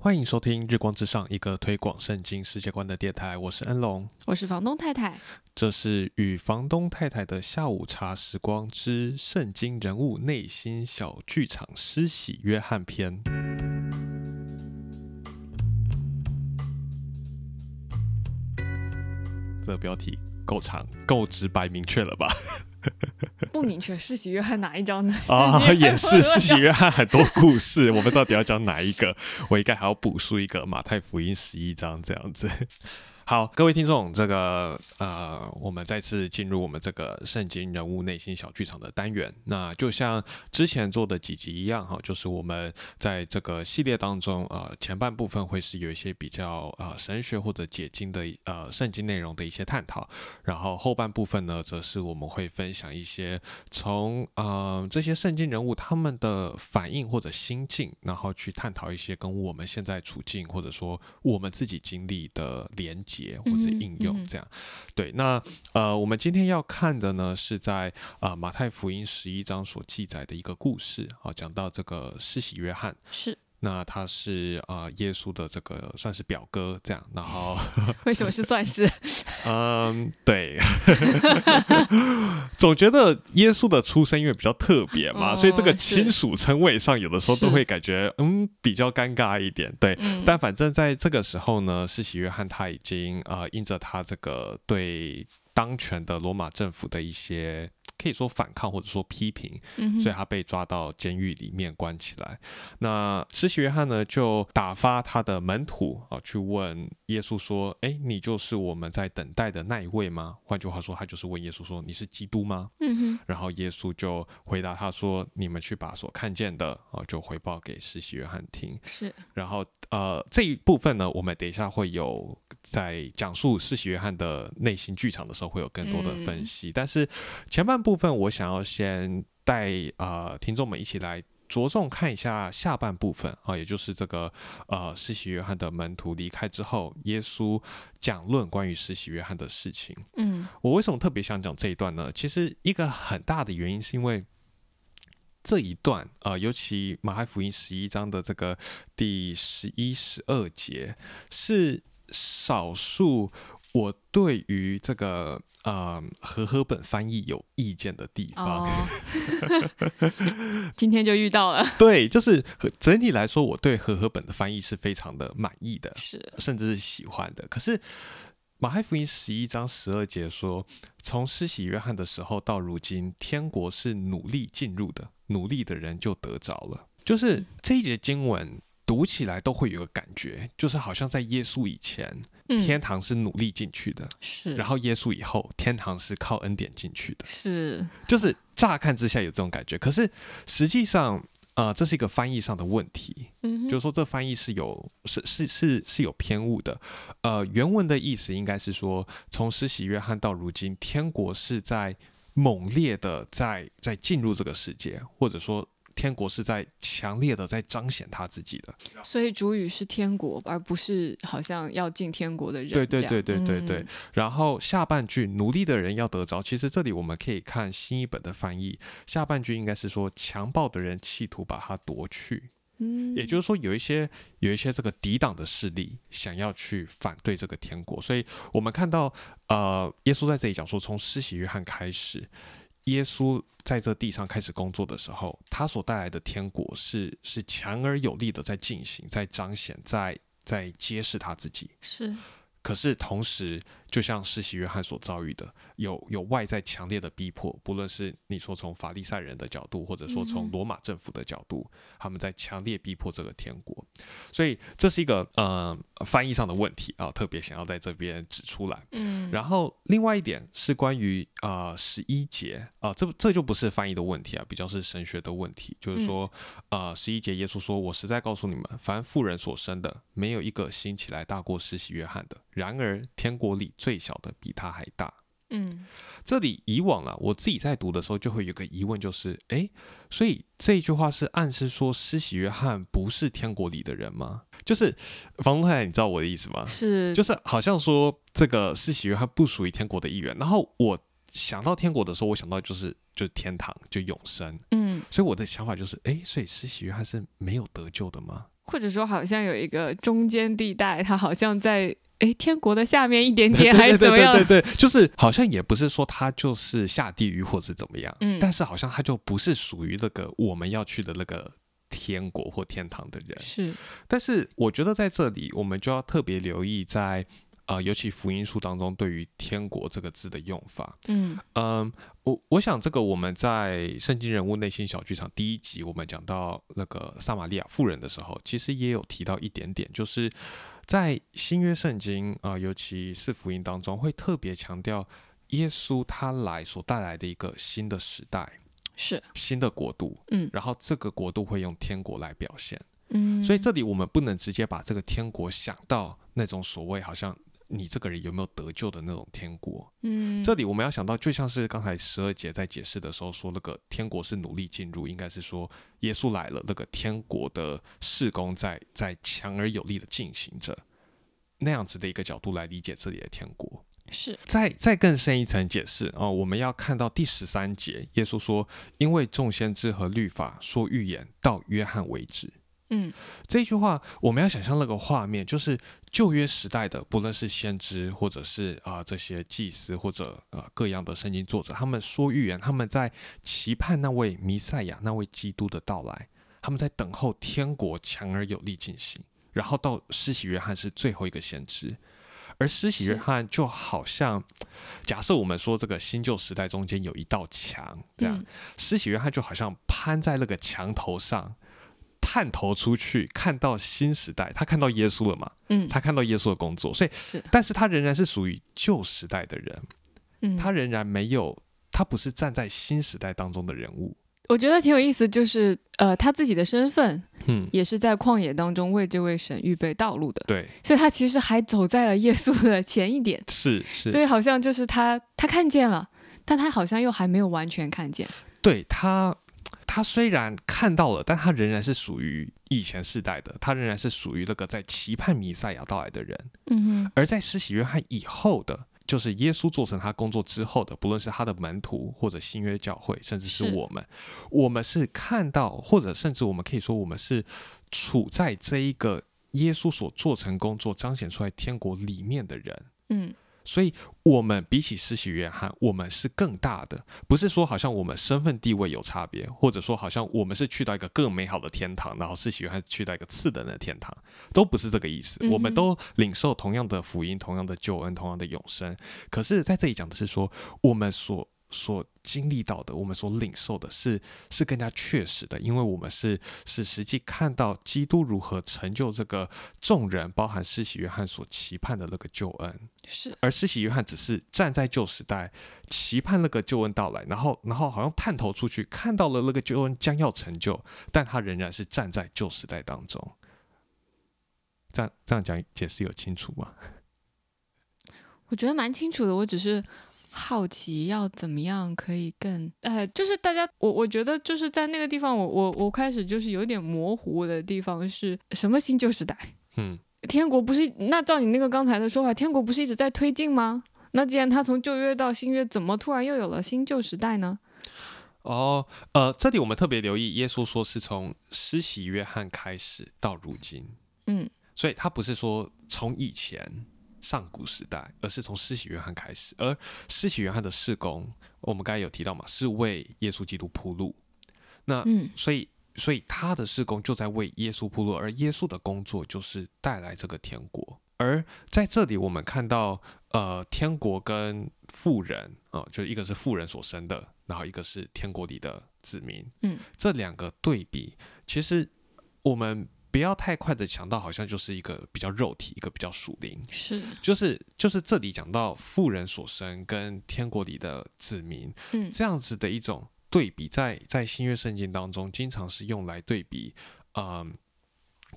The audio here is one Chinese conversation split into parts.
欢迎收听《日光之上》，一个推广圣经世界观的电台。我是恩龙，我是房东太太。这是与房东太太的下午茶时光之圣经人物内心小剧场施洗约翰篇。这个标题够长、够直白、明确了吧？不明确，世袭约翰哪一章呢？啊，也是世袭约翰很多故事，我们到底要讲哪一个？我应该还要补述一个马太福音十一章这样子。好，各位听众，这个呃，我们再次进入我们这个圣经人物内心小剧场的单元。那就像之前做的几集一样，哈，就是我们在这个系列当中，呃，前半部分会是有一些比较呃神学或者解经的呃圣经内容的一些探讨，然后后半部分呢，则是我们会分享一些从呃这些圣经人物他们的反应或者心境，然后去探讨一些跟我们现在处境或者说我们自己经历的连接。或者应用这样，对，那呃，我们今天要看的呢，是在啊马太福音十一章所记载的一个故事啊，讲到这个施洗约翰是。那他是啊，耶稣的这个算是表哥这样，然后为什么是算是？嗯，对，总觉得耶稣的出生因为比较特别嘛，所以这个亲属称谓上有的时候都会感觉嗯比较尴尬一点。对，但反正在这个时候呢，世袭约翰他已经啊，因着他这个对当权的罗马政府的一些。可以说反抗或者说批评，所以他被抓到监狱里面关起来。那施洗约翰呢，就打发他的门徒啊去问耶稣说：“哎，你就是我们在等待的那一位吗？”换句话说，他就是问耶稣说：“你是基督吗？”嗯哼。然后耶稣就回答他说：“你们去把所看见的啊，就回报给施洗约翰听。”是。然后呃，这一部分呢，我们等一下会有在讲述施洗约翰的内心剧场的时候，会有更多的分析。但是前半部。部分我想要先带啊听众们一起来着重看一下下半部分啊，也就是这个呃施洗约翰的门徒离开之后，耶稣讲论关于施洗约翰的事情。嗯，我为什么特别想讲这一段呢？其实一个很大的原因是因为这一段啊，尤其马太福音十一章的这个第十一、十二节是少数。我对于这个呃和合本翻译有意见的地方，今天就遇到了。对，就是整体来说，我对和合本的翻译是非常的满意的，是甚至是喜欢的。可是马太福音十一章十二节说，从施洗约翰的时候到如今，天国是努力进入的，努力的人就得着了。就是这一节经文。读起来都会有个感觉，就是好像在耶稣以前，天堂是努力进去的，是；然后耶稣以后，天堂是靠恩典进去的，是。就是乍看之下有这种感觉，可是实际上，啊，这是一个翻译上的问题，嗯，就是说这翻译是有是是是是有偏误的。呃，原文的意思应该是说，从施洗约翰到如今，天国是在猛烈的在在进入这个世界，或者说。天国是在强烈的在彰显他自己的，所以主语是天国，而不是好像要进天国的人。对对对对对对。然后下半句努力的人要得着，其实这里我们可以看新一本的翻译，下半句应该是说强暴的人企图把他夺去。嗯，也就是说有一些有一些这个抵挡的势力想要去反对这个天国，所以我们看到呃，耶稣在这里讲说，从施洗约翰开始。耶稣在这地上开始工作的时候，他所带来的天国是是强而有力的在进行，在彰显，在在揭示他自己。是，可是同时。就像施洗约翰所遭遇的，有有外在强烈的逼迫，不论是你说从法利赛人的角度，或者说从罗马政府的角度，他们在强烈逼迫这个天国，所以这是一个呃翻译上的问题啊，特别想要在这边指出来。嗯，然后另外一点是关于啊十一节啊，这这就不是翻译的问题啊，比较是神学的问题，就是说啊十一节耶稣说：“我实在告诉你们，凡妇人所生的，没有一个兴起来大过施洗约翰的。然而天国里。”最小的比他还大。嗯，这里以往啊，我自己在读的时候就会有个疑问，就是，哎，所以这一句话是暗示说施洗约翰不是天国里的人吗？就是房东太太，你知道我的意思吗？是，就是好像说这个施洗约翰不属于天国的一员。然后我想到天国的时候，我想到就是就是天堂，就永生。嗯，所以我的想法就是，哎，所以施洗约翰是没有得救的吗？或者说好像有一个中间地带，他好像在诶天国的下面一点点，还是怎么样？对对对对，就是好像也不是说他就是下地狱或者怎么样，嗯但是好像他就不是属于那个我们要去的那个天国或天堂的人。是，但是我觉得在这里，我们就要特别留意在呃，尤其福音书当中对于“天国”这个字的用法。嗯嗯，我我想这个我们在圣经人物内心小剧场第一集，我们讲到那个撒玛利亚妇人的时候，其实也有提到一点点，就是在新约圣经啊、呃尤其是福音当中，会特别强调耶稣他来所带来的一个新的时代、是，新的国度，嗯。然后这个国度会用天国来表现。嗯，所以这里我们不能直接把这个天国想到那种所谓好像你这个人有没有得救的那种天国。嗯这里我们要想到，就像是刚才十二节在解释的时候说，那个天国是努力进入，应该是说耶稣来了，那个天国的事工在在强而有力的进行着。那样子的一个角度来理解这里的天国，是，再再更深一层解释哦，我们要看到第十三节，耶稣说：“因为众先知和律法说预言到约翰为止。”嗯。这句话，我们要想象那个画面，就是旧约时代的，不论是先知，或者是啊、这些祭司，或者呃各样的圣经作者，他们说预言，他们在期盼那位弥赛亚、那位基督的到来，他们在等候天国强而有力进行。然后到施洗约翰是最后一个先知，而施洗约翰就好像，假设我们说这个新旧时代中间有一道墙，这样，嗯。施洗约翰就好像攀在那个墙头上，探头出去，看到新时代，他看到耶稣了嘛？嗯，他看到耶稣的工作，所以，是，但是他仍然是属于旧时代的人，嗯，他仍然没有，他不是站在新时代当中的人物。我觉得挺有意思，就是呃，他自己的身份嗯，也是在旷野当中为这位神预备道路的，对，所以他其实还走在了耶稣的前一点，是是，所以好像就是他他看见了，但他好像又还没有完全看见，对他，他虽然看到了，但他仍然是属于以前世代的，他仍然是属于那个在期盼弥赛亚到来的人。嗯哼，而在施洗约翰以后的，就是耶稣做成他工作之后的，不论是他的门徒或者新约教会，甚至是是我们，我们是看到，或者甚至我们可以说，我们是处在这一个耶稣所做成工作、彰显出来天国里面的人。嗯所以，我们比起施洗约翰，我们是更大的，不是说好像我们身份地位有差别，或者说好像我们是去到一个更美好的天堂，然后施洗约翰去到一个次等的天堂，都不是这个意思。我们都领受同样的福音、同样的救恩、同样的永生。可是，在这里讲的是说，我们所所经历到的，我们所领受的是是更加确实的，因为我们是是实际看到基督如何成就这个众人，包含施洗约翰所期盼的那个救恩。是，而施洗约翰只是站在旧时代，期盼那个救恩到来，然后，然后好像探头出去，看到了那个救恩将要成就，但他仍然是站在旧时代当中。这样这样讲解释有清楚吗？我觉得蛮清楚的，我只是好奇要怎么样可以更呃，就是大家我我觉得就是在那个地方我，我我开始就是有点模糊的地方是什么新旧时代？嗯，天国不是那照你那个刚才的说法，天国不是一直在推进吗？那既然他从旧约到新约，怎么突然又有了新旧时代呢？哦，呃，这里我们特别留意，耶稣说是从施洗约翰开始到如今，嗯所以他不是说从以前上古时代，而是从施洗约翰开始。而施洗约翰的事工，我们刚才有提到嘛，是为耶稣基督铺路。那嗯所以，所以他的事工就在为耶稣铺路，而耶稣的工作就是带来这个天国。而在这里，我们看到，呃，天国跟富人啊、呃就一个是富人所生的，然后一个是天国里的子民，嗯，这两个对比，其实我们不要太快的强到，好像就是一个比较肉体，一个比较属灵，是。就是就是这里讲到富人所生跟天国里的子民，嗯。这样子的一种对比在，在新约圣经当中，经常是用来对比，嗯，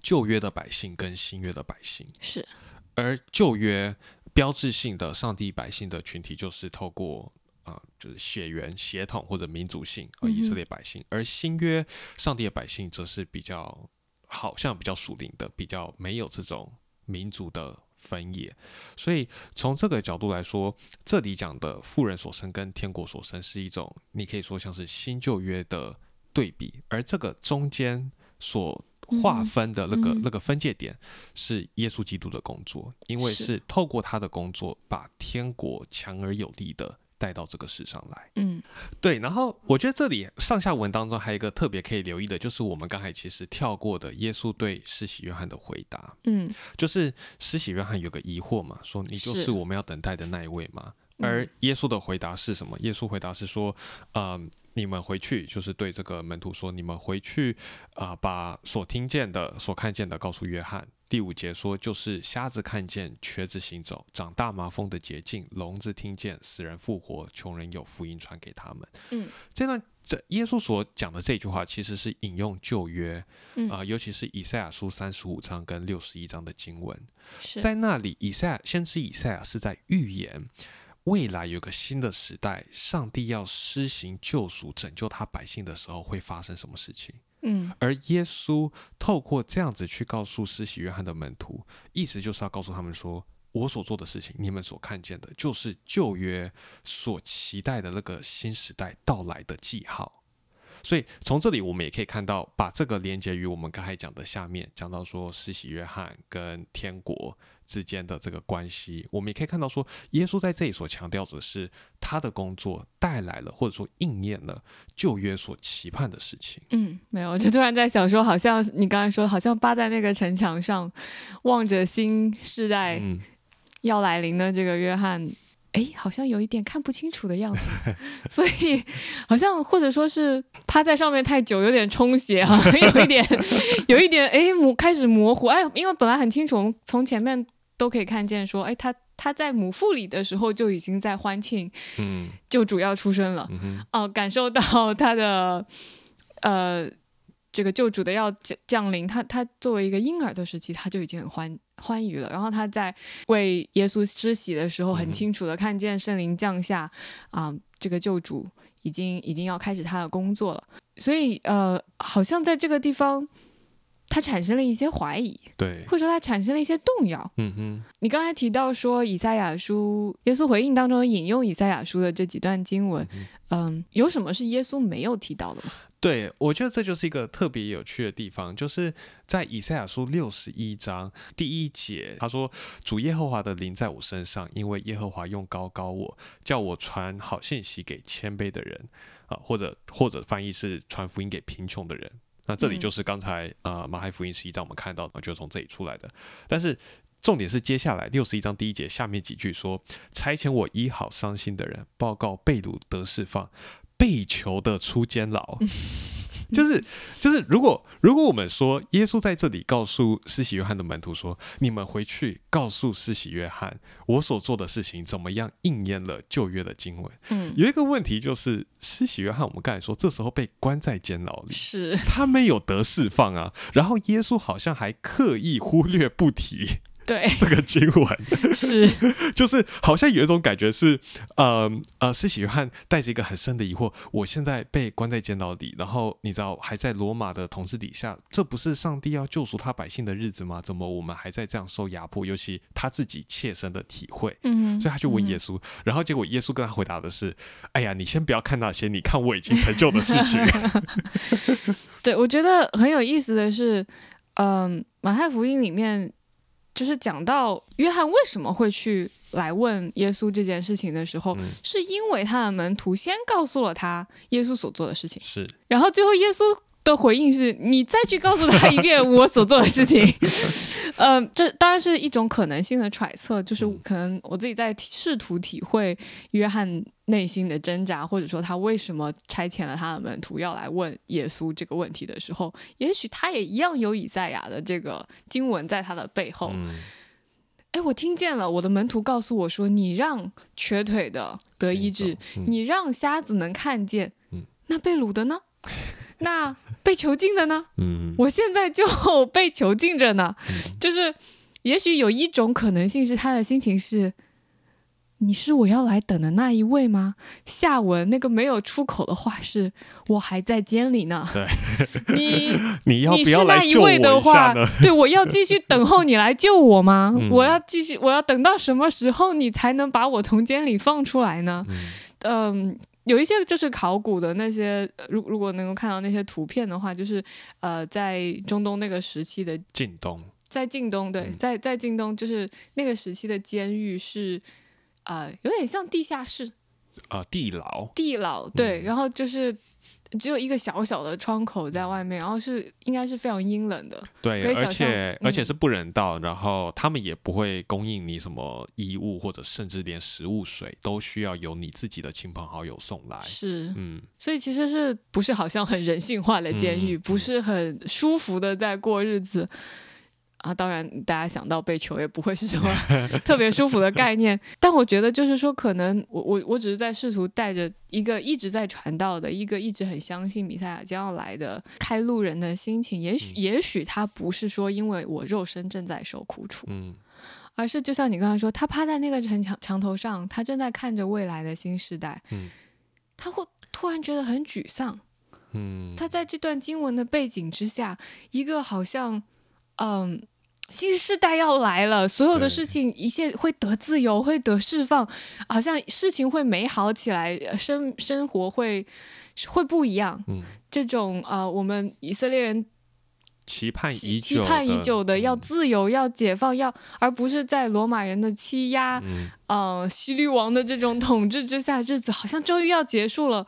旧约的百姓跟新约的百姓。是。而旧约标志性的上帝百姓的群体，就是透过啊、呃就是血缘、血统或者民族性啊、以色列百姓。而新约上帝的百姓，则是比较好像比较属灵的，比较没有这种民族的分野。所以从这个角度来说，这里讲的富人所生跟天国所生是一种，你可以说像是新旧约的对比，而这个中间所划分的那个、嗯那个分界点是耶稣基督的工作，因为是是透过他的工作，把天国强而有力的带到这个世上来。嗯对，然后我觉得这里上下文当中还有一个特别可以留意的，就是我们刚才其实跳过的耶稣对施洗约翰的回答，嗯就是施洗约翰有个疑惑嘛，说你就是是我们要等待的那一位嘛。而嗯耶稣的回答是什么？耶稣回答是说，呃，你们回去，就是对这个门徒说，你们回去啊、把所听见的、所看见的告诉约翰。第五节说，就是瞎子看见，瘸子行走，长大麻风的捷径，聋子听见，死人复活，穷人有福音传给他们。嗯这段这耶稣所讲的这句话，其实是引用旧约嗯啊、尤其是以赛亚书三十五章跟六十一章的经文。在那里，以赛亚先知以赛亚是在预言未来有个新的时代，上帝要施行救赎、拯救他百姓的时候会发生什么事情。而耶稣透过这样子去告诉施洗约翰的门徒，意思就是要告诉他们说。我所做的事情，你们所看见的，就是旧约所期待的那个新时代到来的记号。所以从这里我们也可以看到，把这个连接于我们刚才讲的下面，讲到说施洗约翰跟天国之间的这个关系，我们也可以看到说，耶稣在这里所强调的是他的工作带来了或者说应验了旧约所期盼的事情。嗯，没有，我就突然在想说，好像你刚才说，好像扒在那个城墙上，望着新世代嗯，要来临的这个约翰，哎，好像有一点看不清楚的样子，所以好像或者说是趴在上面太久，有点充血哈、有一点，有一点哎模开始模糊，哎，因为本来很清楚，我们从前面都可以看见说，哎，他他在母腹里的时候就已经在欢庆嗯救主要出生了，哦、感受到他的呃这个救主的要降降临，他他作为一个婴儿的时期，他就已经很欢欢愉了。然后他在为耶稣施洗的时候，嗯很清楚的看见圣灵降下，啊、这个救主已经已经要开始他的工作了。所以呃，好像在这个地方，他产生了一些怀疑，对，或者说他产生了一些动摇。嗯哼，你刚才提到说以赛亚书，耶稣回应当中引用以赛亚书的这几段经文，嗯，有什么是耶稣没有提到的吗？对，我觉得这就是一个特别有趣的地方，就是在以赛亚书六十一章第一节，他说：“主耶和华的灵在我身上，因为耶和华用高高我，叫我传好信息给谦卑的人啊、或者或者翻译是传福音给贫穷的人。”那这里嗯就是刚才呃马太福音十一章我们看到的，就是从这里出来的。但是重点是接下来六十一章第一节下面几句说：“差遣我医好伤心的人，报告被掳得释放，被囚的出监牢。”就 是就是，如果如果我们说耶稣在这里告诉施洗约翰的门徒说：“你们回去告诉施洗约翰，我所做的事情怎么样应验了旧约的经文。”嗯，有一个问题就是，施洗约翰我们刚才说这时候被关在监牢里，是，他没有得释放啊。然后耶稣好像还刻意忽略不提对，这个经文，是，就是好像有一种感觉是，呃呃，施洗约翰带着一个很深的疑惑，我现在被关在监牢里，然后你知道还在罗马的统治底下，这不是上帝要救赎他百姓的日子吗？怎么我们还在这样受压迫？尤其他自己切身的体会。嗯，所以他就问耶稣，然后结果耶稣跟他回答的是：“哎呀，你先不要看那些，你看我已经成就的事情。对，我觉得很有意思的是，嗯、马太福音里面就是讲到约翰为什么会去来问耶稣这件事情的时候，嗯是因为他的门徒先告诉了他耶稣所做的事情，是，然后最后耶稣的回应是：你再去告诉他一遍 我所做的事情。呃，这当然是一种可能性的揣测，就是嗯可能我自己在试图体会约翰内心的挣扎，或者说他为什么差遣了他的门徒要来问耶稣这个问题的时候，也许他也一样有以赛亚的这个经文在他的背后。嗯，哎、我听见了，我的门徒告诉我说：“你让瘸腿的得医治，嗯你让瞎子能看见。嗯那被掳的呢？那被囚禁的呢？嗯我现在就被囚禁着呢。就是，也许有一种可能性是他的心情是：你是我要来等的那一位吗？下文那个没有出口的话是：我还在监里呢。对，你 你要不要来那一位救我一下的话呢？，对我要继续等候你来救我吗？嗯我要继续，我要等到什么时候你才能把我从监里放出来呢？嗯嗯，有一些就是考古的那些，呃如如果能够看到那些图片的话，就是呃，在中东那个时期的，近东，在近东，对，嗯。在在近东，就是那个时期的监狱是，呃，有点像地下室、呃，地牢，地牢，对，嗯。然后就是只有一个小小的窗口在外面，然后是应该是非常阴冷的，对，而且、嗯而且是不人道，然后他们也不会供应你什么衣物，或者甚至连食物、水都需要由你自己的亲朋好友送来。是，嗯，所以其实是不是好像很人性化的监狱，嗯不是很舒服的在过日子啊？当然，大家想到被囚也不会是什么 特别舒服的概念。但我觉得就是说，可能我我我只是在试图带着一个一直在传道的一个一直很相信米赛亚将要来的开路人的心情。也许、嗯也许他不是说因为我肉身正在受苦楚，嗯而是就像你刚才说，他趴在那个城墙墙头上，他正在看着未来的新时代，嗯他会突然觉得很沮丧。嗯，他在这段经文的背景之下，一个好像，嗯，新时代要来了，所有的事情一切会得自由，会得释放，好像事情会美好起来，呃生生活会会不一样。嗯这种呃，我们以色列人期盼期已久期盼已久的要嗯自由、要解放、要，而不是在罗马人的欺压、嗯呃，希律王的这种统治之下，日子好像终于要结束了。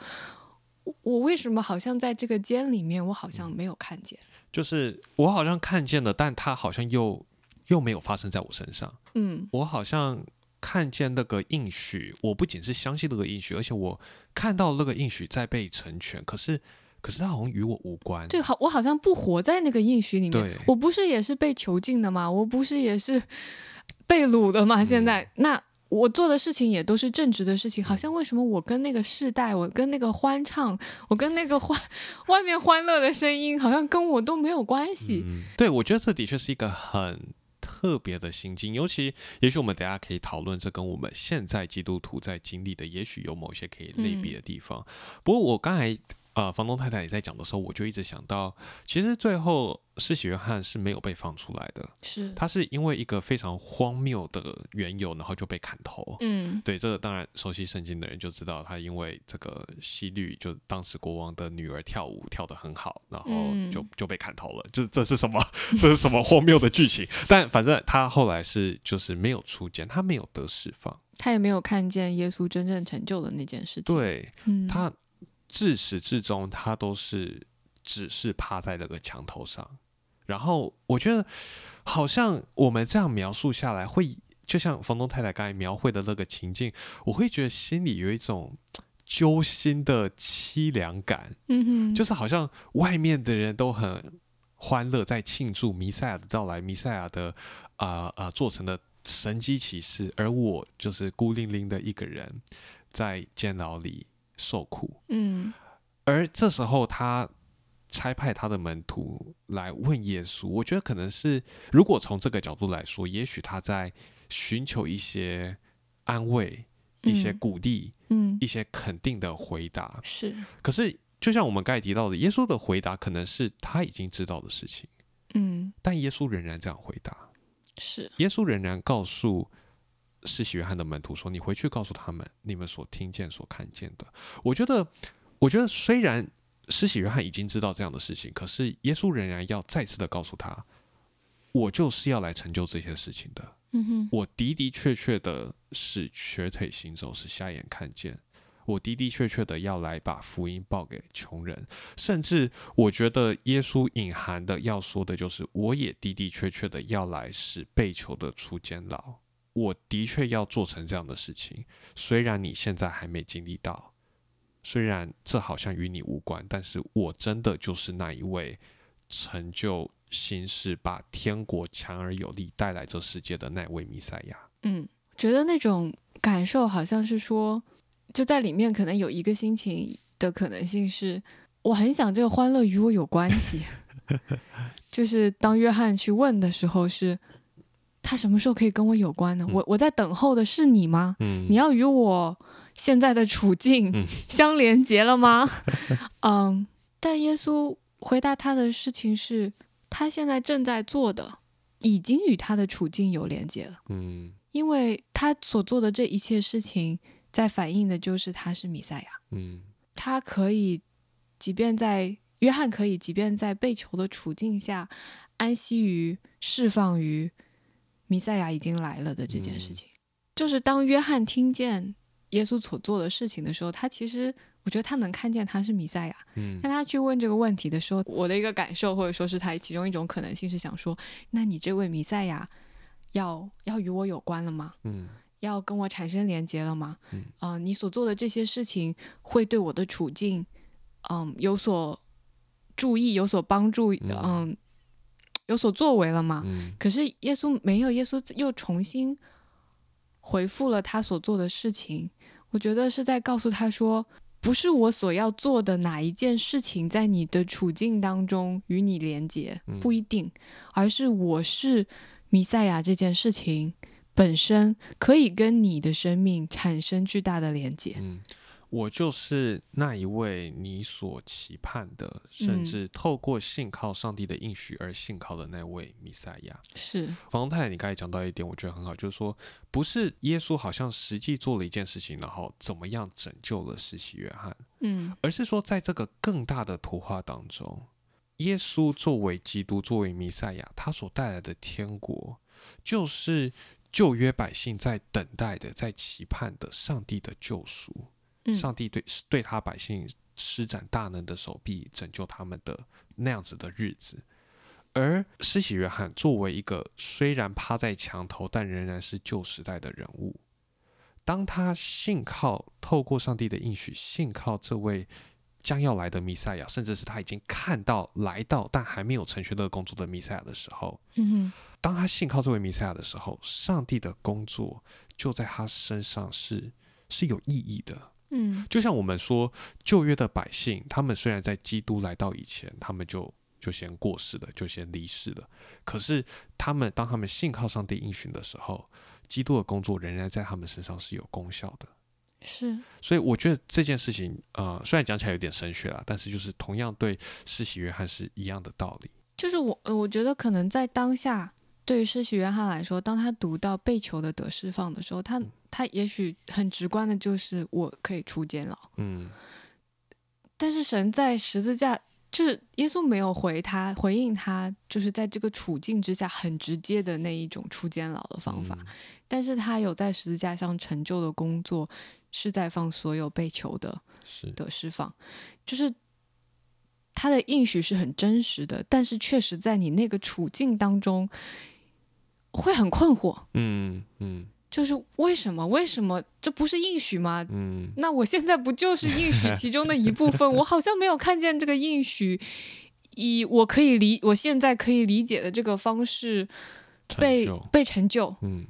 我我为什么好像在这个间里面，我好像没有看见？就是我好像看见了，但它好像又又没有发生在我身上。嗯我好像看见那个应许，我不仅是相信那个应许，而且我看到那个应许在被成全。可是，可是它好像与我无关。对，好，我好像不活在那个应许里面对。我不是也是被囚禁的吗？我不是也是 被掳的吗？现在、那。我做的事情也都是正直的事情，好像为什么我跟那个世代，我跟那个欢唱，我跟那个欢外面欢乐的声音，好像跟我都没有关系。嗯，对，我觉得这的确是一个很特别的心境，尤其也许我们等一下可以讨论这跟我们现在基督徒在经历的，也许有某些可以类比的地方。不过我刚才呃房东太太也在讲的时候，我就一直想到，其实最后施洗约翰是没有被放出来的，是，他是因为一个非常荒谬的缘由，然后就被砍头。嗯对，这个当然熟悉圣经的人就知道，他因为这个西律，就当时国王的女儿跳舞跳得很好，然后就、嗯就被砍头了。这这是什么？这是什么荒谬的剧情？但反正他后来是就是没有出监，他没有得释放。他也没有看见耶稣真正成就的那件事情。，对嗯，他自始至终，他都是只是趴在那个墙头上。然后我觉得，好像我们这样描述下来，会就像房东太太刚才描绘的那个情境，我会觉得心里有一种揪心的凄凉感，嗯哼，就是好像外面的人都很欢乐，在庆祝弥赛亚的到来，弥赛亚的啊啊、呃呃做成的神机骑士，而我就是孤零零的一个人在监牢里受苦。嗯而这时候他差派他的门徒来问耶稣，我觉得可能是如果从这个角度来说，也许他在寻求一些安慰、一些嗯鼓励、嗯一些肯定的回答。是，可是就像我们刚才提到的，耶稣的回答可能是他已经知道的事情，嗯但耶稣仍然这样回答。是，耶稣仍然告诉施洗约翰的门徒说：“你回去告诉他们，你们所听见、所看见的。”我觉得，我觉得虽然施洗约翰已经知道这样的事情，可是耶稣仍然要再次的告诉他：“我就是要来成就这些事情的。嗯哼，我的的确确的是瘸腿行走，是瞎眼看见。”我的的确确的要来把福音报给穷人，甚至我觉得耶稣隐含的要说的就是，我也的的确确的要来使被囚的出监牢。我的确要做成这样的事情，虽然你现在还没经历到，虽然这好像与你无关，但是我真的就是那一位成就新事、把天国强而有力带来这世界的那位弥赛亚。嗯，觉得那种感受好像是说，就在里面可能有一个心情的可能性是，我很想这个欢乐与我有关系。就是当约翰去问的时候是，他什么时候可以跟我有关呢？嗯我我在等候的是你吗？嗯你要与我现在的处境嗯相连接了吗？嗯，但耶稣回答他的事情是，他现在正在做的，已经与他的处境有连接了。嗯因为他所做的这一切事情，在反映的就是他是弥赛亚，嗯他可以，即便在约翰可以，即便在被囚的处境下，安息于释放于弥赛亚已经来了的这件事情。就是当约翰听见耶稣所做的事情的时候，他其实我觉得他能看见他是弥赛亚。嗯当他去问这个问题的时候，我的一个感受或者说是他其中一种可能性是想说，那你这位弥赛亚要要与我有关了吗？嗯要跟我产生连接了吗？嗯呃你所做的这些事情会对我的处境，嗯，有所注意，有所帮助，嗯嗯，有所作为了嘛？嗯可是耶稣没有，耶稣又重新回复了他所做的事情。我觉得是在告诉他说，不是我所要做的哪一件事情在你的处境当中与你连接，嗯不一定，而是我是弥赛亚这件事情本身可以跟你的生命产生巨大的连接。嗯，我就是那一位你所期盼的，甚嗯至透过信靠上帝的应许而信靠的那位弥赛亚。是，房太太，你刚才讲到一点，我觉得很好，就是说，不是耶稣好像实际做了一件事情，然后怎么样拯救了施洗约翰，嗯而是说，在这个更大的图画当中，耶稣作为基督，作为弥赛亚，他所带来的天国，就是旧约百姓在等待的、在期盼的上帝的救赎。嗯上帝对对他百姓施展大能的手臂，拯救他们的那样子的日子。而施洗约翰作为一个虽然趴在墙头，但仍然是旧时代的人物，当他信靠透过上帝的应许，信靠这位将要来的弥赛亚，甚至是他已经看到来到但还没有成全的工作的弥赛亚的时候，嗯哼当他信靠这位弥赛亚的时候，上帝的工作就在他身上是是有意义的。嗯就像我们说，旧约的百姓，他们虽然在基督来到以前，他们就就先过世了，就先离世了。可是他们当他们信靠上帝应许的时候，基督的工作仍然在他们身上是有功效的。是，所以我觉得这件事情，呃，虽然讲起来有点神学啦，但是就是同样对施洗约翰是一样的道理。就是我，呃我觉得可能在当下，对于施洗约翰来说，当他读到被囚的得释放的时候，他他也许很直观的就是我可以出监牢，嗯。但是神在十字架，就是耶稣没有回他回应他，就是在这个处境之下很直接的那一种出监牢的方法，嗯。但是他有在十字架上成就的工作，是在放所有被囚的是。的释放，就是他的应许是很真实的，但是确实在你那个处境当中会很困惑，嗯嗯就是为什么？为什么这不是应许吗？嗯那我现在不就是应许其中的一部分？我好像没有看见这个应许以我可以理，我现在可以理解的这个方式被就被成就。嗯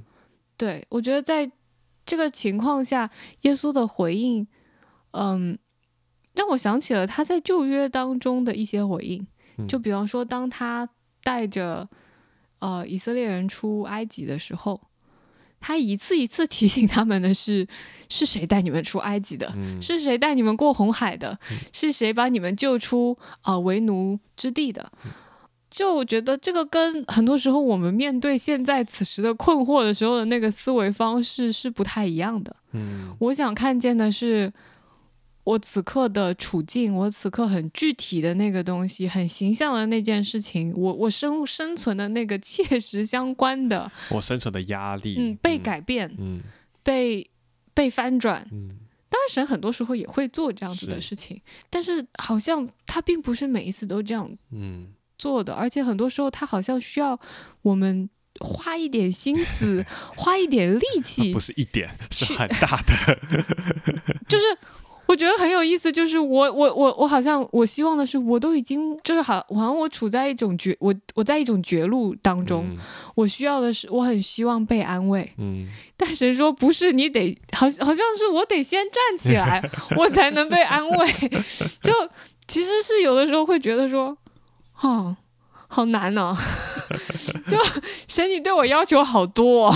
对我觉得在这个情况下，耶稣的回应，嗯，让我想起了他在旧约当中的一些回应。嗯就比方说，当他带着呃以色列人出埃及的时候，他一次一次提醒他们的是：是谁带你们出埃及的？嗯是谁带你们过红海的？是谁把你们救出啊、呃为奴之地的？就我觉得这个跟很多时候我们面对现在此时的困惑的时候的那个思维方式是不太一样的。嗯我想看见的是我此刻的处境，我此刻很具体的那个东西，很形象的那件事情，我我生生存的那个 切实相关的，我生存的压力，嗯，被改变，嗯被被翻转。嗯当然，神很多时候也会做这样子的事情，但是好像他并不是每一次都这样嗯做的，而且很多时候他好像需要我们花一点心思，花一点力气不，是一点，是是很大的。就是我觉得很有意思，就是我我我我好像我希望的是，我都已经就是好，好像我处在一种绝我我在一种绝路当中，嗯我需要的是我很希望被安慰，嗯 但神说不是，你得好好像是我得先站起来，我才能被安慰。就其实是有的时候会觉得说，哦，好难哦，就神你对我要求好多、哦。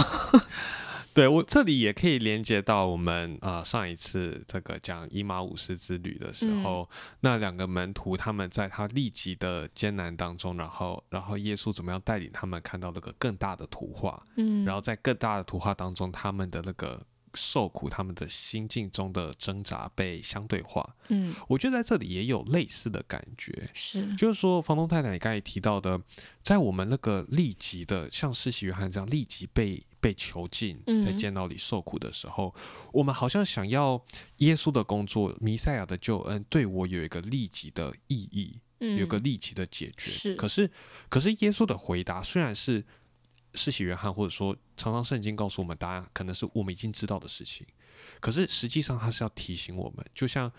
对我这里也可以连接到我们啊、呃上一次这个讲以马五斯之旅的时候，那两个门徒他们在他立即的艰难当中，然后然后耶稣怎么样带领他们看到那个更大的图画，嗯，然后在更大的图画当中，他们的那个受苦，他们的心境中的挣扎被相对化。嗯，我觉得在这里也有类似的感觉，是，就是说，房东太太你刚才提到的，在我们那个立即的，像施洗约翰这样立即被被囚禁，嗯。在监牢里受苦的时候，我们好像想要耶稣的工作、弥赛亚的救恩对我有一个立即的意义，嗯，有个立即的解决。是。可是，可是耶稣的回答虽然是施洗约翰，或者说常常圣经告诉我们答案，可能是我们已经知道的事情，可是实际上他是要提醒我们，就像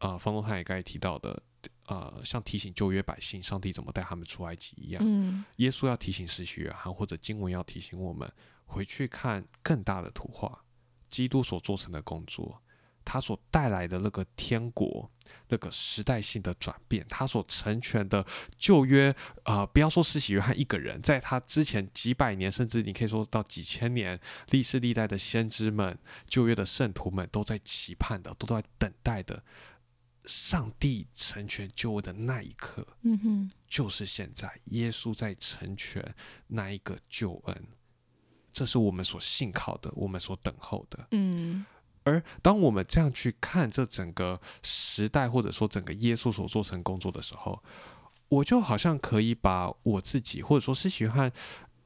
呃方东汉也刚才提到的，呃，像提醒旧约百姓上帝怎么带他们出埃及一样，嗯。耶稣要提醒施洗约翰，或者经文要提醒我们回去看更大的图画，基督所做成的工作，他所带来的那个天国。那个时代性的转变，他所成全的旧约，呃，不要说施洗约翰一个人，在他之前几百年，甚至你可以说到几千年，历世历代的先知们、旧约的圣徒们都在期盼的，都在等待的，上帝成全救恩的那一刻，嗯哼，就是现在，耶稣在成全那一个救恩，这是我们所信靠的，我们所等候的。嗯而当我们这样去看这整个时代，或者说整个耶稣所做成工作的时候，我就好像可以把我自己，或者说施洗约翰，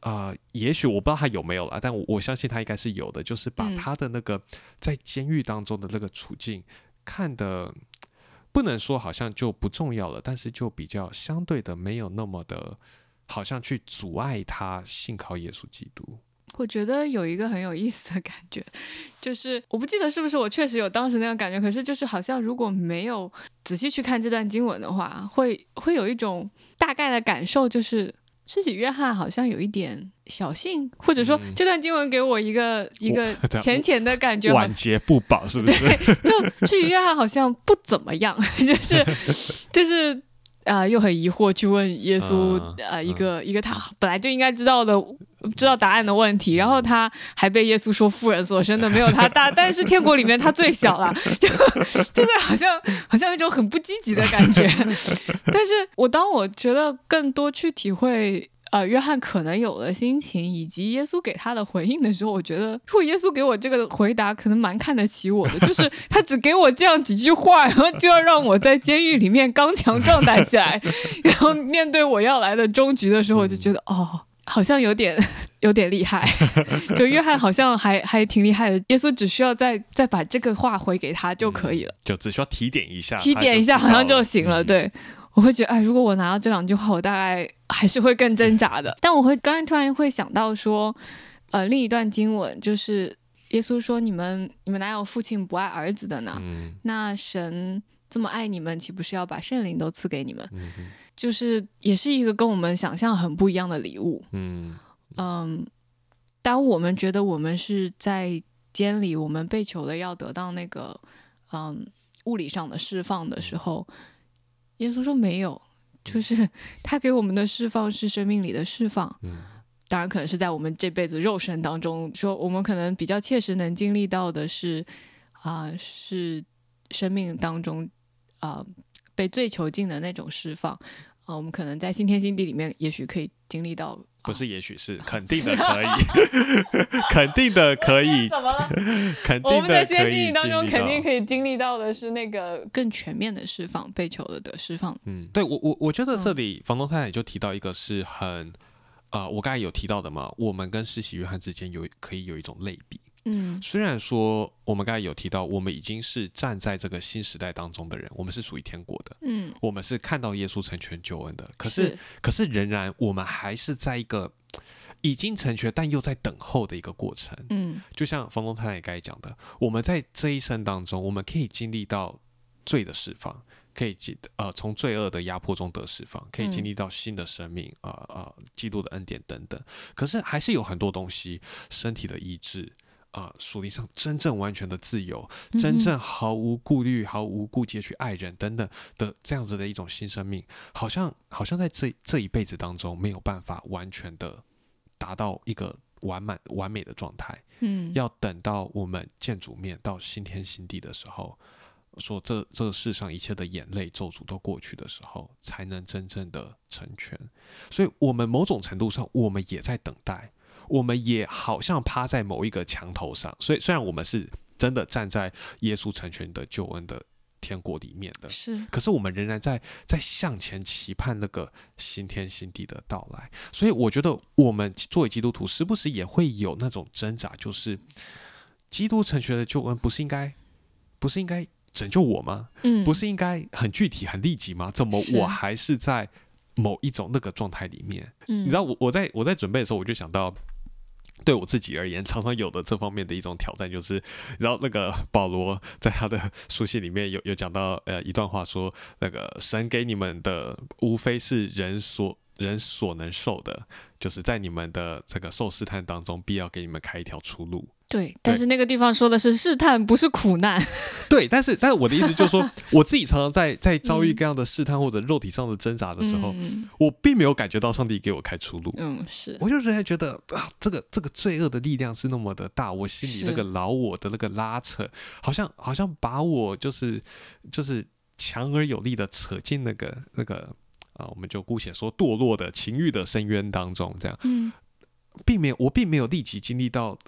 呃，也许我不知道他有没有了，但我我相信他应该是有的，就是把嗯他的那个在监狱当中的那个处境看的，不能说好像就不重要了，但是就比较相对的没有那么的，好像去阻碍他信靠耶稣基督。我觉得有一个很有意思的感觉，就是我不记得是不是我确实有当时那样感觉，可是就是好像如果没有仔细去看这段经文的话，会会有一种大概的感受，就是施洗约翰好像有一点小性，或者说嗯这段经文给我一个一个浅浅的感觉，好晚节不保是不是？就 施洗约翰好像不怎么样，就 是就是。啊、又很疑惑去问耶稣，嗯呃，一个、一个他本来就应该知道的、知道答案的问题，然后他还被耶稣说妇人所生的没有他大，但是天国里面他最小了，就就是好像好像有一种很不积极的感觉。但是我当我觉得更多去体会。呃，约翰可能有的心情，以及耶稣给他的回应的时候，我觉得，如果耶稣给我这个回答，可能蛮看得起我的，就是他只给我这样几句话，然后就要让我在监狱里面刚强壮胆起来，然后面对我要来的终局的时候，我就觉得，哦，好像有点 有点厉害，就约翰好像还还挺厉害的，耶稣只需要再再把这个话回给他就可以了。就只需要提点一下，提点一下好像就行了。嗯，对，我会觉得，哎，如果我拿到这两句话，我大概还是会更挣扎的。但我会刚才突然会想到说，呃，另一段经文就是耶稣说：“你们你们哪有父亲不爱儿子的呢？嗯那神这么爱你们，岂不是要把圣灵都赐给你们？就是也是一个跟我们想象很不一样的礼物。嗯嗯，当我们觉得我们是在监里，我们被求的要得到那个嗯物理上的释放的时候，耶稣说没有，就是他给我们的释放是生命里的释放。嗯当然，可能是在我们这辈子肉身当中，说我们可能比较切实能经历到的是，啊、是生命当中啊、被最囚禁的那种释放。啊、我们可能在新天新地里面，也许可以经历到。不是，也许是 肯定的可以，肯定的可以，怎么了？肯我定们在新天的可以新地当中，肯定可以经历到的是那个更全面的释放，被囚的的释放。嗯，对我我我觉得这嗯里房东太太就提到一个是很。呃，我刚才有提到的嘛，我们跟世袭约翰之间有可以有一种类比。嗯虽然说我们刚才有提到，我们已经是站在这个新时代当中的人，我们是属于天国的，嗯，我们是看到耶稣成全救恩的。可是可是仍然我们还是在一个已经成全但又在等候的一个过程。嗯就像房东太太刚才讲的，我们在这一生当中，我们可以经历到罪的释放，可以经呃从罪恶的压迫中得释放，可以经历到新的生命，呃呃基督的恩典等等。可是还是有很多东西，身体的医治。啊，属灵上真正完全的自由，真正毫无顾虑、毫无顾忌地去爱人等等的这样子的一种新生命，好像好像在这这一辈子当中没有办法完全的达到一个完满完美的状态。嗯，要等到我们见主面到新天新地的时候，说这这世上一切的眼泪咒诅都过去的时候，才能真正的成全。所以，我们某种程度上，我们也在等待，我们也好像趴在某一个墙头上。所以虽然我们是真的站在耶稣成全的救恩的天国里面的，是可是我们仍然在在向前期盼那个新天新地的到来。所以我觉得我们作为基督徒，时不时也会有那种挣扎，就是基督成全的救恩不是应该不是应该拯救我吗？嗯，不是应该很具体、很立即吗？怎么我还是在某一种那个状态里面？嗯，你知道，我我在我在准备的时候，我就想到，对我自己而言，常常有的这方面的一种挑战，就是，然后那个保罗在他的书信里面有有讲到，呃，一段话说，那个神给你们的无非是人所人所能受的，就是在你们的这个受试探当中，必要给你们开一条出路。对，但是那个地方说的是试探，不是苦难。对，但是但是我的意思就是说，我自己常常在在遭遇嗯各样的试探或者肉体上的挣扎的时候，嗯。我并没有感觉到上帝给我开出路。嗯，是。我就仍然觉得啊，这个这个罪恶的力量是那么的大，我心里那个老我的那个拉扯，好像好像把我就是就是强而有力的扯进那个那个啊，我们就姑且说堕落的情欲的深渊当中，这样，嗯。并没有我并没有立即经历到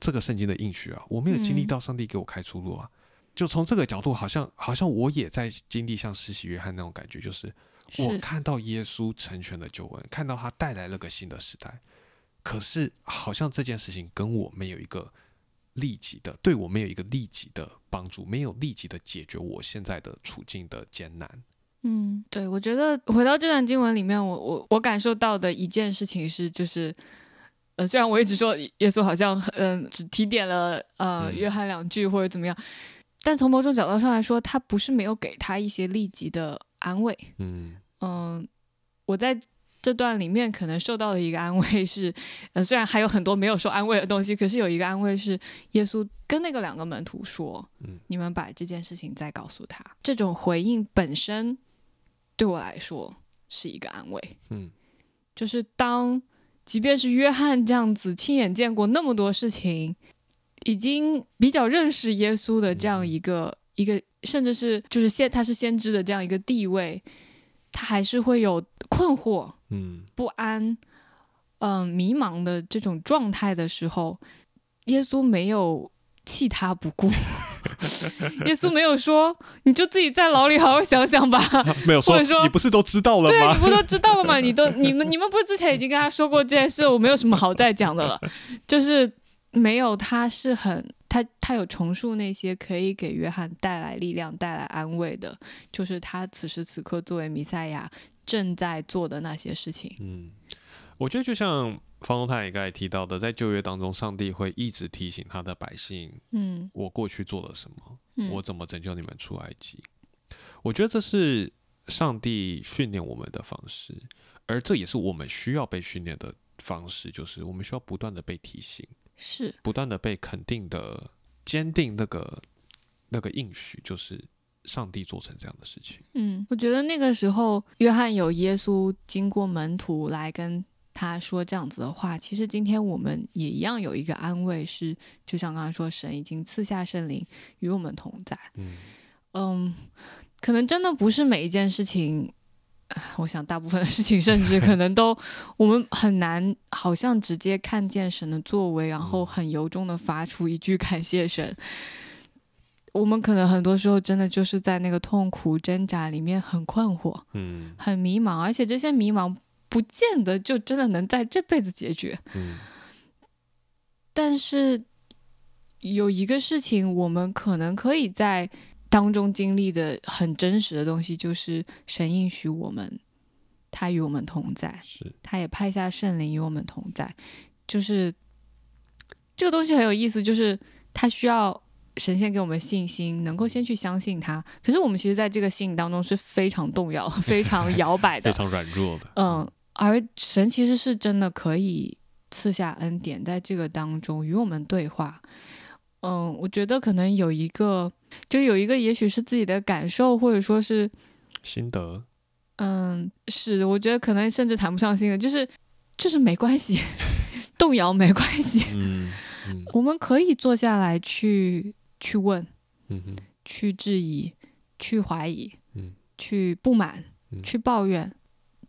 这个圣经的应许啊，我没有经历嗯到上帝给我开出路啊。就从这个角度，好像好像我也在经历像施洗约翰那种感觉，就是我看到耶稣成全了救恩，看到他带来了个新的时代。可是好像这件事情跟我没有一个立即的，对我没有一个立即的帮助，没有立即的解决我现在的处境的艰难。嗯，对，我觉得回到这段经文里面，我我我感受到的一件事情是，就是，呃，虽然我一直说耶稣好像嗯、只提点了呃嗯约翰两句或者怎么样，但从某种角度上来说，他不是没有给他一些立即的安慰。嗯嗯，我在这段里面可能受到的一个安慰是，呃，虽然还有很多没有受安慰的东西，可是有一个安慰是，耶稣跟那个两个门徒说：“嗯你们把这件事情再告诉他。”这种回应本身对我来说是一个安慰，嗯就是当即便是约翰这样子亲眼见过那么多事情，已经比较认识耶稣的这样一个、一个，甚至是就是先他是先知的这样一个地位，他还是会有困惑、嗯。不安、嗯、迷茫的这种状态的时候，耶稣没有弃他不顾。耶稣没有说，你就自己在牢里好好想想吧。没有说或者说你不是都知道了对，你吗？不都知道了吗？你都你们你们不是之前已经跟他说过这件事，我没有什么好再讲的了。就是没有，他是很他他有重述那些可以给约翰带来力量、带来安慰的，就是他此时此刻作为弥赛亚正在做的那些事情。嗯，我觉得就像方东泰也刚才提到的，在旧约当中，上帝会一直提醒他的百姓，嗯我过去做了什么，嗯，我怎么拯救你们出埃及。我觉得这是上帝训练我们的方式，而这也是我们需要被训练的方式，就是我们需要不断的被提醒，是不断的被肯定的坚定那个那个应许，就是上帝做成这样的事情。嗯，我觉得那个时候约翰有耶稣经过门徒来跟他说这样子的话，其实今天我们也一样有一个安慰是，就像刚才说，神已经赐下圣灵与我们同在。嗯嗯，可能真的不是每一件事情。我想大部分的事情，甚至可能都 我们很难，好像直接看见神的作为，然后很由衷的发出一句 感谢神。我们可能很多时候真的就是在那个痛苦挣扎里面很困惑、嗯很迷茫，而且这些迷茫不见得就真的能在这辈子解决。嗯但是有一个事情，我们可能可以在当中经历的很真实的东西，就是神应许我们，他与我们同在，是他也派下圣灵与我们同在。就是这个东西很有意思，就是他需要神仙给我们信心，能够先去相信他。可是我们其实在这个信当中是非常动摇、非常摇摆的非，常软弱的。嗯，而神其实是真的可以赐下恩典，在这个当中与我们对话。嗯，我觉得可能有一个，就有一个，也许是自己的感受，或者说是，心得，嗯，是，我觉得可能甚至谈不上心得，就是就是没关系，动摇没关系，嗯嗯。我们可以坐下来去去问，嗯哼。去质疑，去怀疑，嗯。去不满，嗯。去抱怨，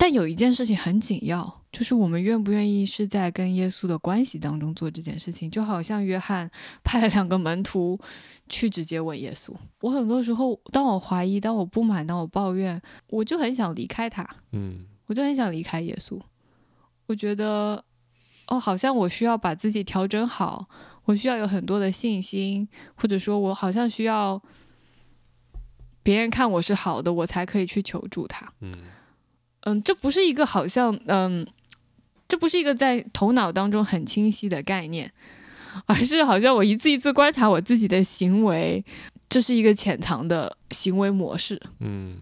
但有一件事情很紧要，就是我们愿不愿意是在跟耶稣的关系当中做这件事情。就好像约翰 派了两个门徒去直接问耶稣。我很多时候，当我怀疑、当我不满、当我抱怨，我就很想离开他，嗯我就很想离开耶稣。我觉得，哦，好像我需要把自己调整好，我需要有很多的信心，或者说我好像需要别人看我是好的，我才可以去求助他。嗯嗯，这不是一个好像嗯，这不是一个在头脑当中很清晰的概念，而是好像我一次一次观察我自己的行为，这是一个潜藏的行为模式。嗯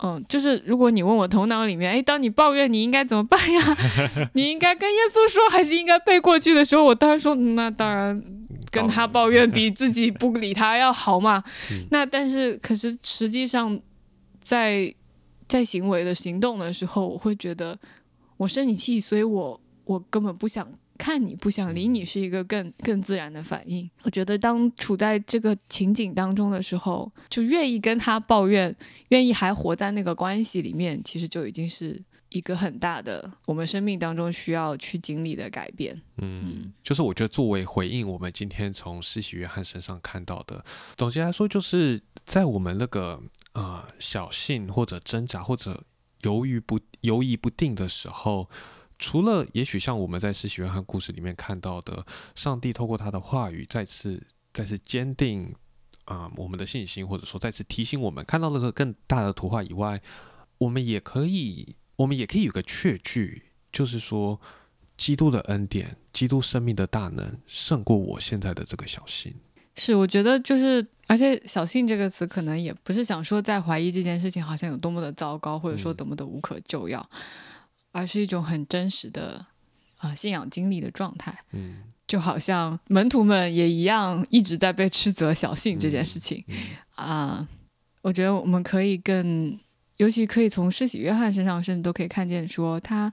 嗯，就是如果你问我头脑里面，哎，当你抱怨你应该怎么办呀？你应该跟耶稣说，还是应该背过去的时候，我当然说，嗯那当然跟他抱怨比 自己不理他要好嘛。嗯那但是，可是实际上在在行为的行动的时候，我会觉得我生你气，所以我我根本不想看你，不想理你，是一个更更自然的反应。我觉得当处在这个情景当中的时候，就愿意跟他抱怨，愿意还活在那个关系里面，其实就已经是一个很大的我们生命当中需要去经历的改变。嗯，就是我觉得作为回应我们今天从施洗约翰身上看到的，总结来说，就是在我们那个呃小信或者挣扎或者犹豫不犹疑不定的时候，除了也许像我们在施洗约翰故事里面看到的，上帝透过他的话语再次再次坚定啊、我们的信心，或者说再次提醒我们看到那个更大的图画以外，我们也可以我们也可以有个确据，就是说。基督的恩典，基督生命的大能，胜过我现在的这个小心。是，我觉得就是，而且“小信”这个词可能也不是想说在怀疑这件事情好像有多么的糟糕，或者说嗯。多么的无可救药，而是一种很真实的啊、信仰经历的状态。嗯。就好像门徒们也一样，一直在被斥责小信这件事情嗯。啊、我觉得我们可以更，尤其可以从施洗约翰身上，甚至都可以看见说他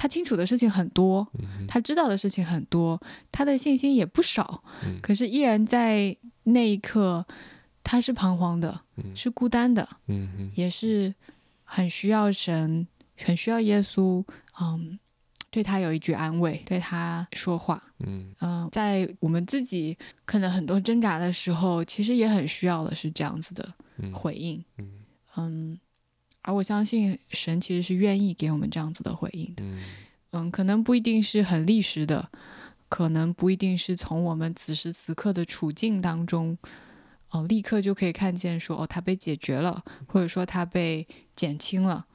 他清楚的事情很多，嗯他知道的事情很多，他的信心也不少，嗯。可是依然在那一刻，他是彷徨的，嗯。是孤单的，也是很需要神，很需要耶稣，嗯，对他有一句安慰，对他说话，嗯。嗯，在我们自己可能很多挣扎的时候，其实也很需要的是这样子的嗯。回应，嗯。嗯，而我相信神其实是愿意给我们这样子的回应的。嗯嗯，可能不一定是很历史的，可能不一定是从我们此时此刻的处境当中，哦、立刻就可以看见说，哦，它被解决了，或者说它被减轻了。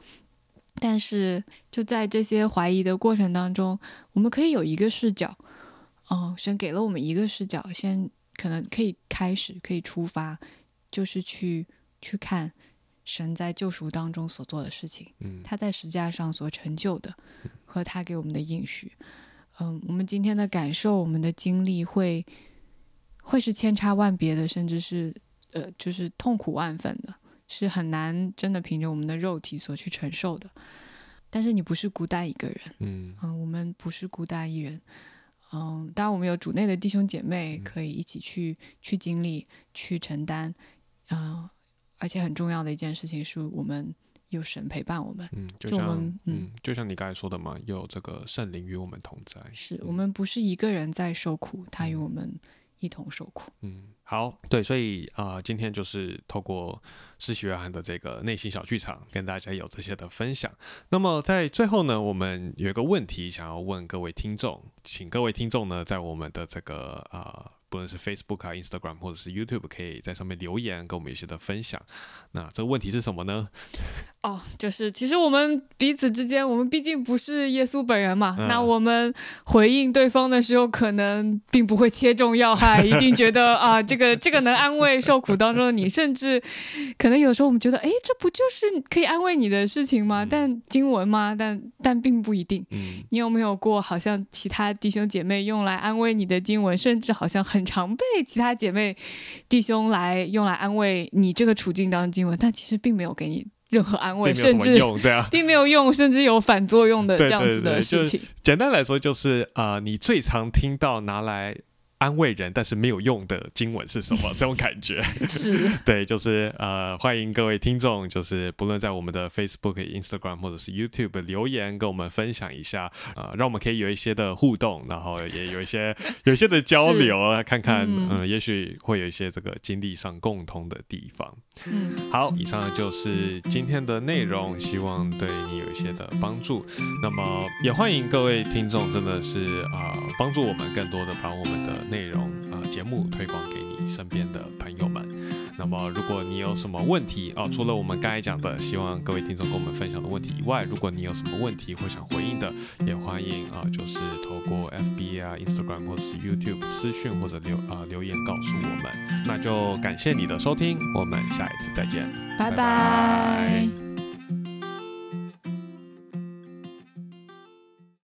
但是就在这些怀疑的过程当中，我们可以有一个视角，哦、神给了我们一个视角，先可能可以开始，可以出发，就是去去看神在救赎当中所做的事情。嗯他在石架上所成就的，和他给我们的应许。嗯，我们今天的感受，我们的经历会会是千差万别的，甚至是呃，就是痛苦万分的，是很难真的凭着我们的肉体所去承受的。但是你不是孤单一个人，嗯嗯，我们不是孤单一人。嗯，当然我们有主内的弟兄姐妹可以一起去去经历、去承担。嗯，而且很重要的一件事情是我们有神陪伴我们。嗯，就像们嗯嗯，就像你刚才说的嘛，有这个圣灵与我们同在。是我们不是一个人在受苦，他与嗯我们一同受苦。嗯，好，对，所以啊、呃今天就是透过施洗约翰的这个内心小剧场，跟大家有这些的分享。那么在最后呢，我们有一个问题想要问各位听众，请各位听众呢，在我们的这个啊、呃不论是 Facebook 啊、Instagram 或者是 YouTube，可以在上面留言，跟我们有一些的分享。那这个问题是什么呢？哦，就是其实我们彼此之间，我们毕竟不是耶稣本人嘛，嗯那我们回应对方的时候，可能并不会切中要害，一定觉得啊，这个这个能安慰受苦当中的你，甚至可能有时候我们觉得，哎，这不就是可以安慰你的事情吗？嗯但经文吗？但但并不一定。嗯你有没有过好像其他弟兄姐妹用来安慰你的经文，甚至好像很常被其他姐妹弟兄来用来安慰你这个处境当中经文，但其实并没有给你任何安慰，甚至用，对啊。并没有用，甚至有反作用的这样子的对对就事情。简单来说就是啊、呃你最常听到拿来安慰人但是没有用的经文是什么？这种感觉是 对，就是呃，欢迎各位听众，就是不论在我们的 Facebook、Instagram 或者是 YouTube 留言，跟我们分享一下，呃，让我们可以有一些的互动，然后也有一些 有一些的交流啊，看看，嗯，也许会有一些这个经历上共同的地方。嗯，好，以上就是今天的内容，希望对你有一些的帮助。那么也欢迎各位听众，真的是啊，帮助我们更多的把我们的内容啊节目推广给你身边的朋友们。那么如果你有什么问题啊，除了我们刚才讲的，希望各位听众跟我们分享的问题以外，如果你有什么问题或想回应的，也欢迎啊，就是透过 FB 啊、Instagram 或者是 YouTube 私讯或者留啊留言告诉我们。那就感谢你的收听，我们下一次再见，拜拜。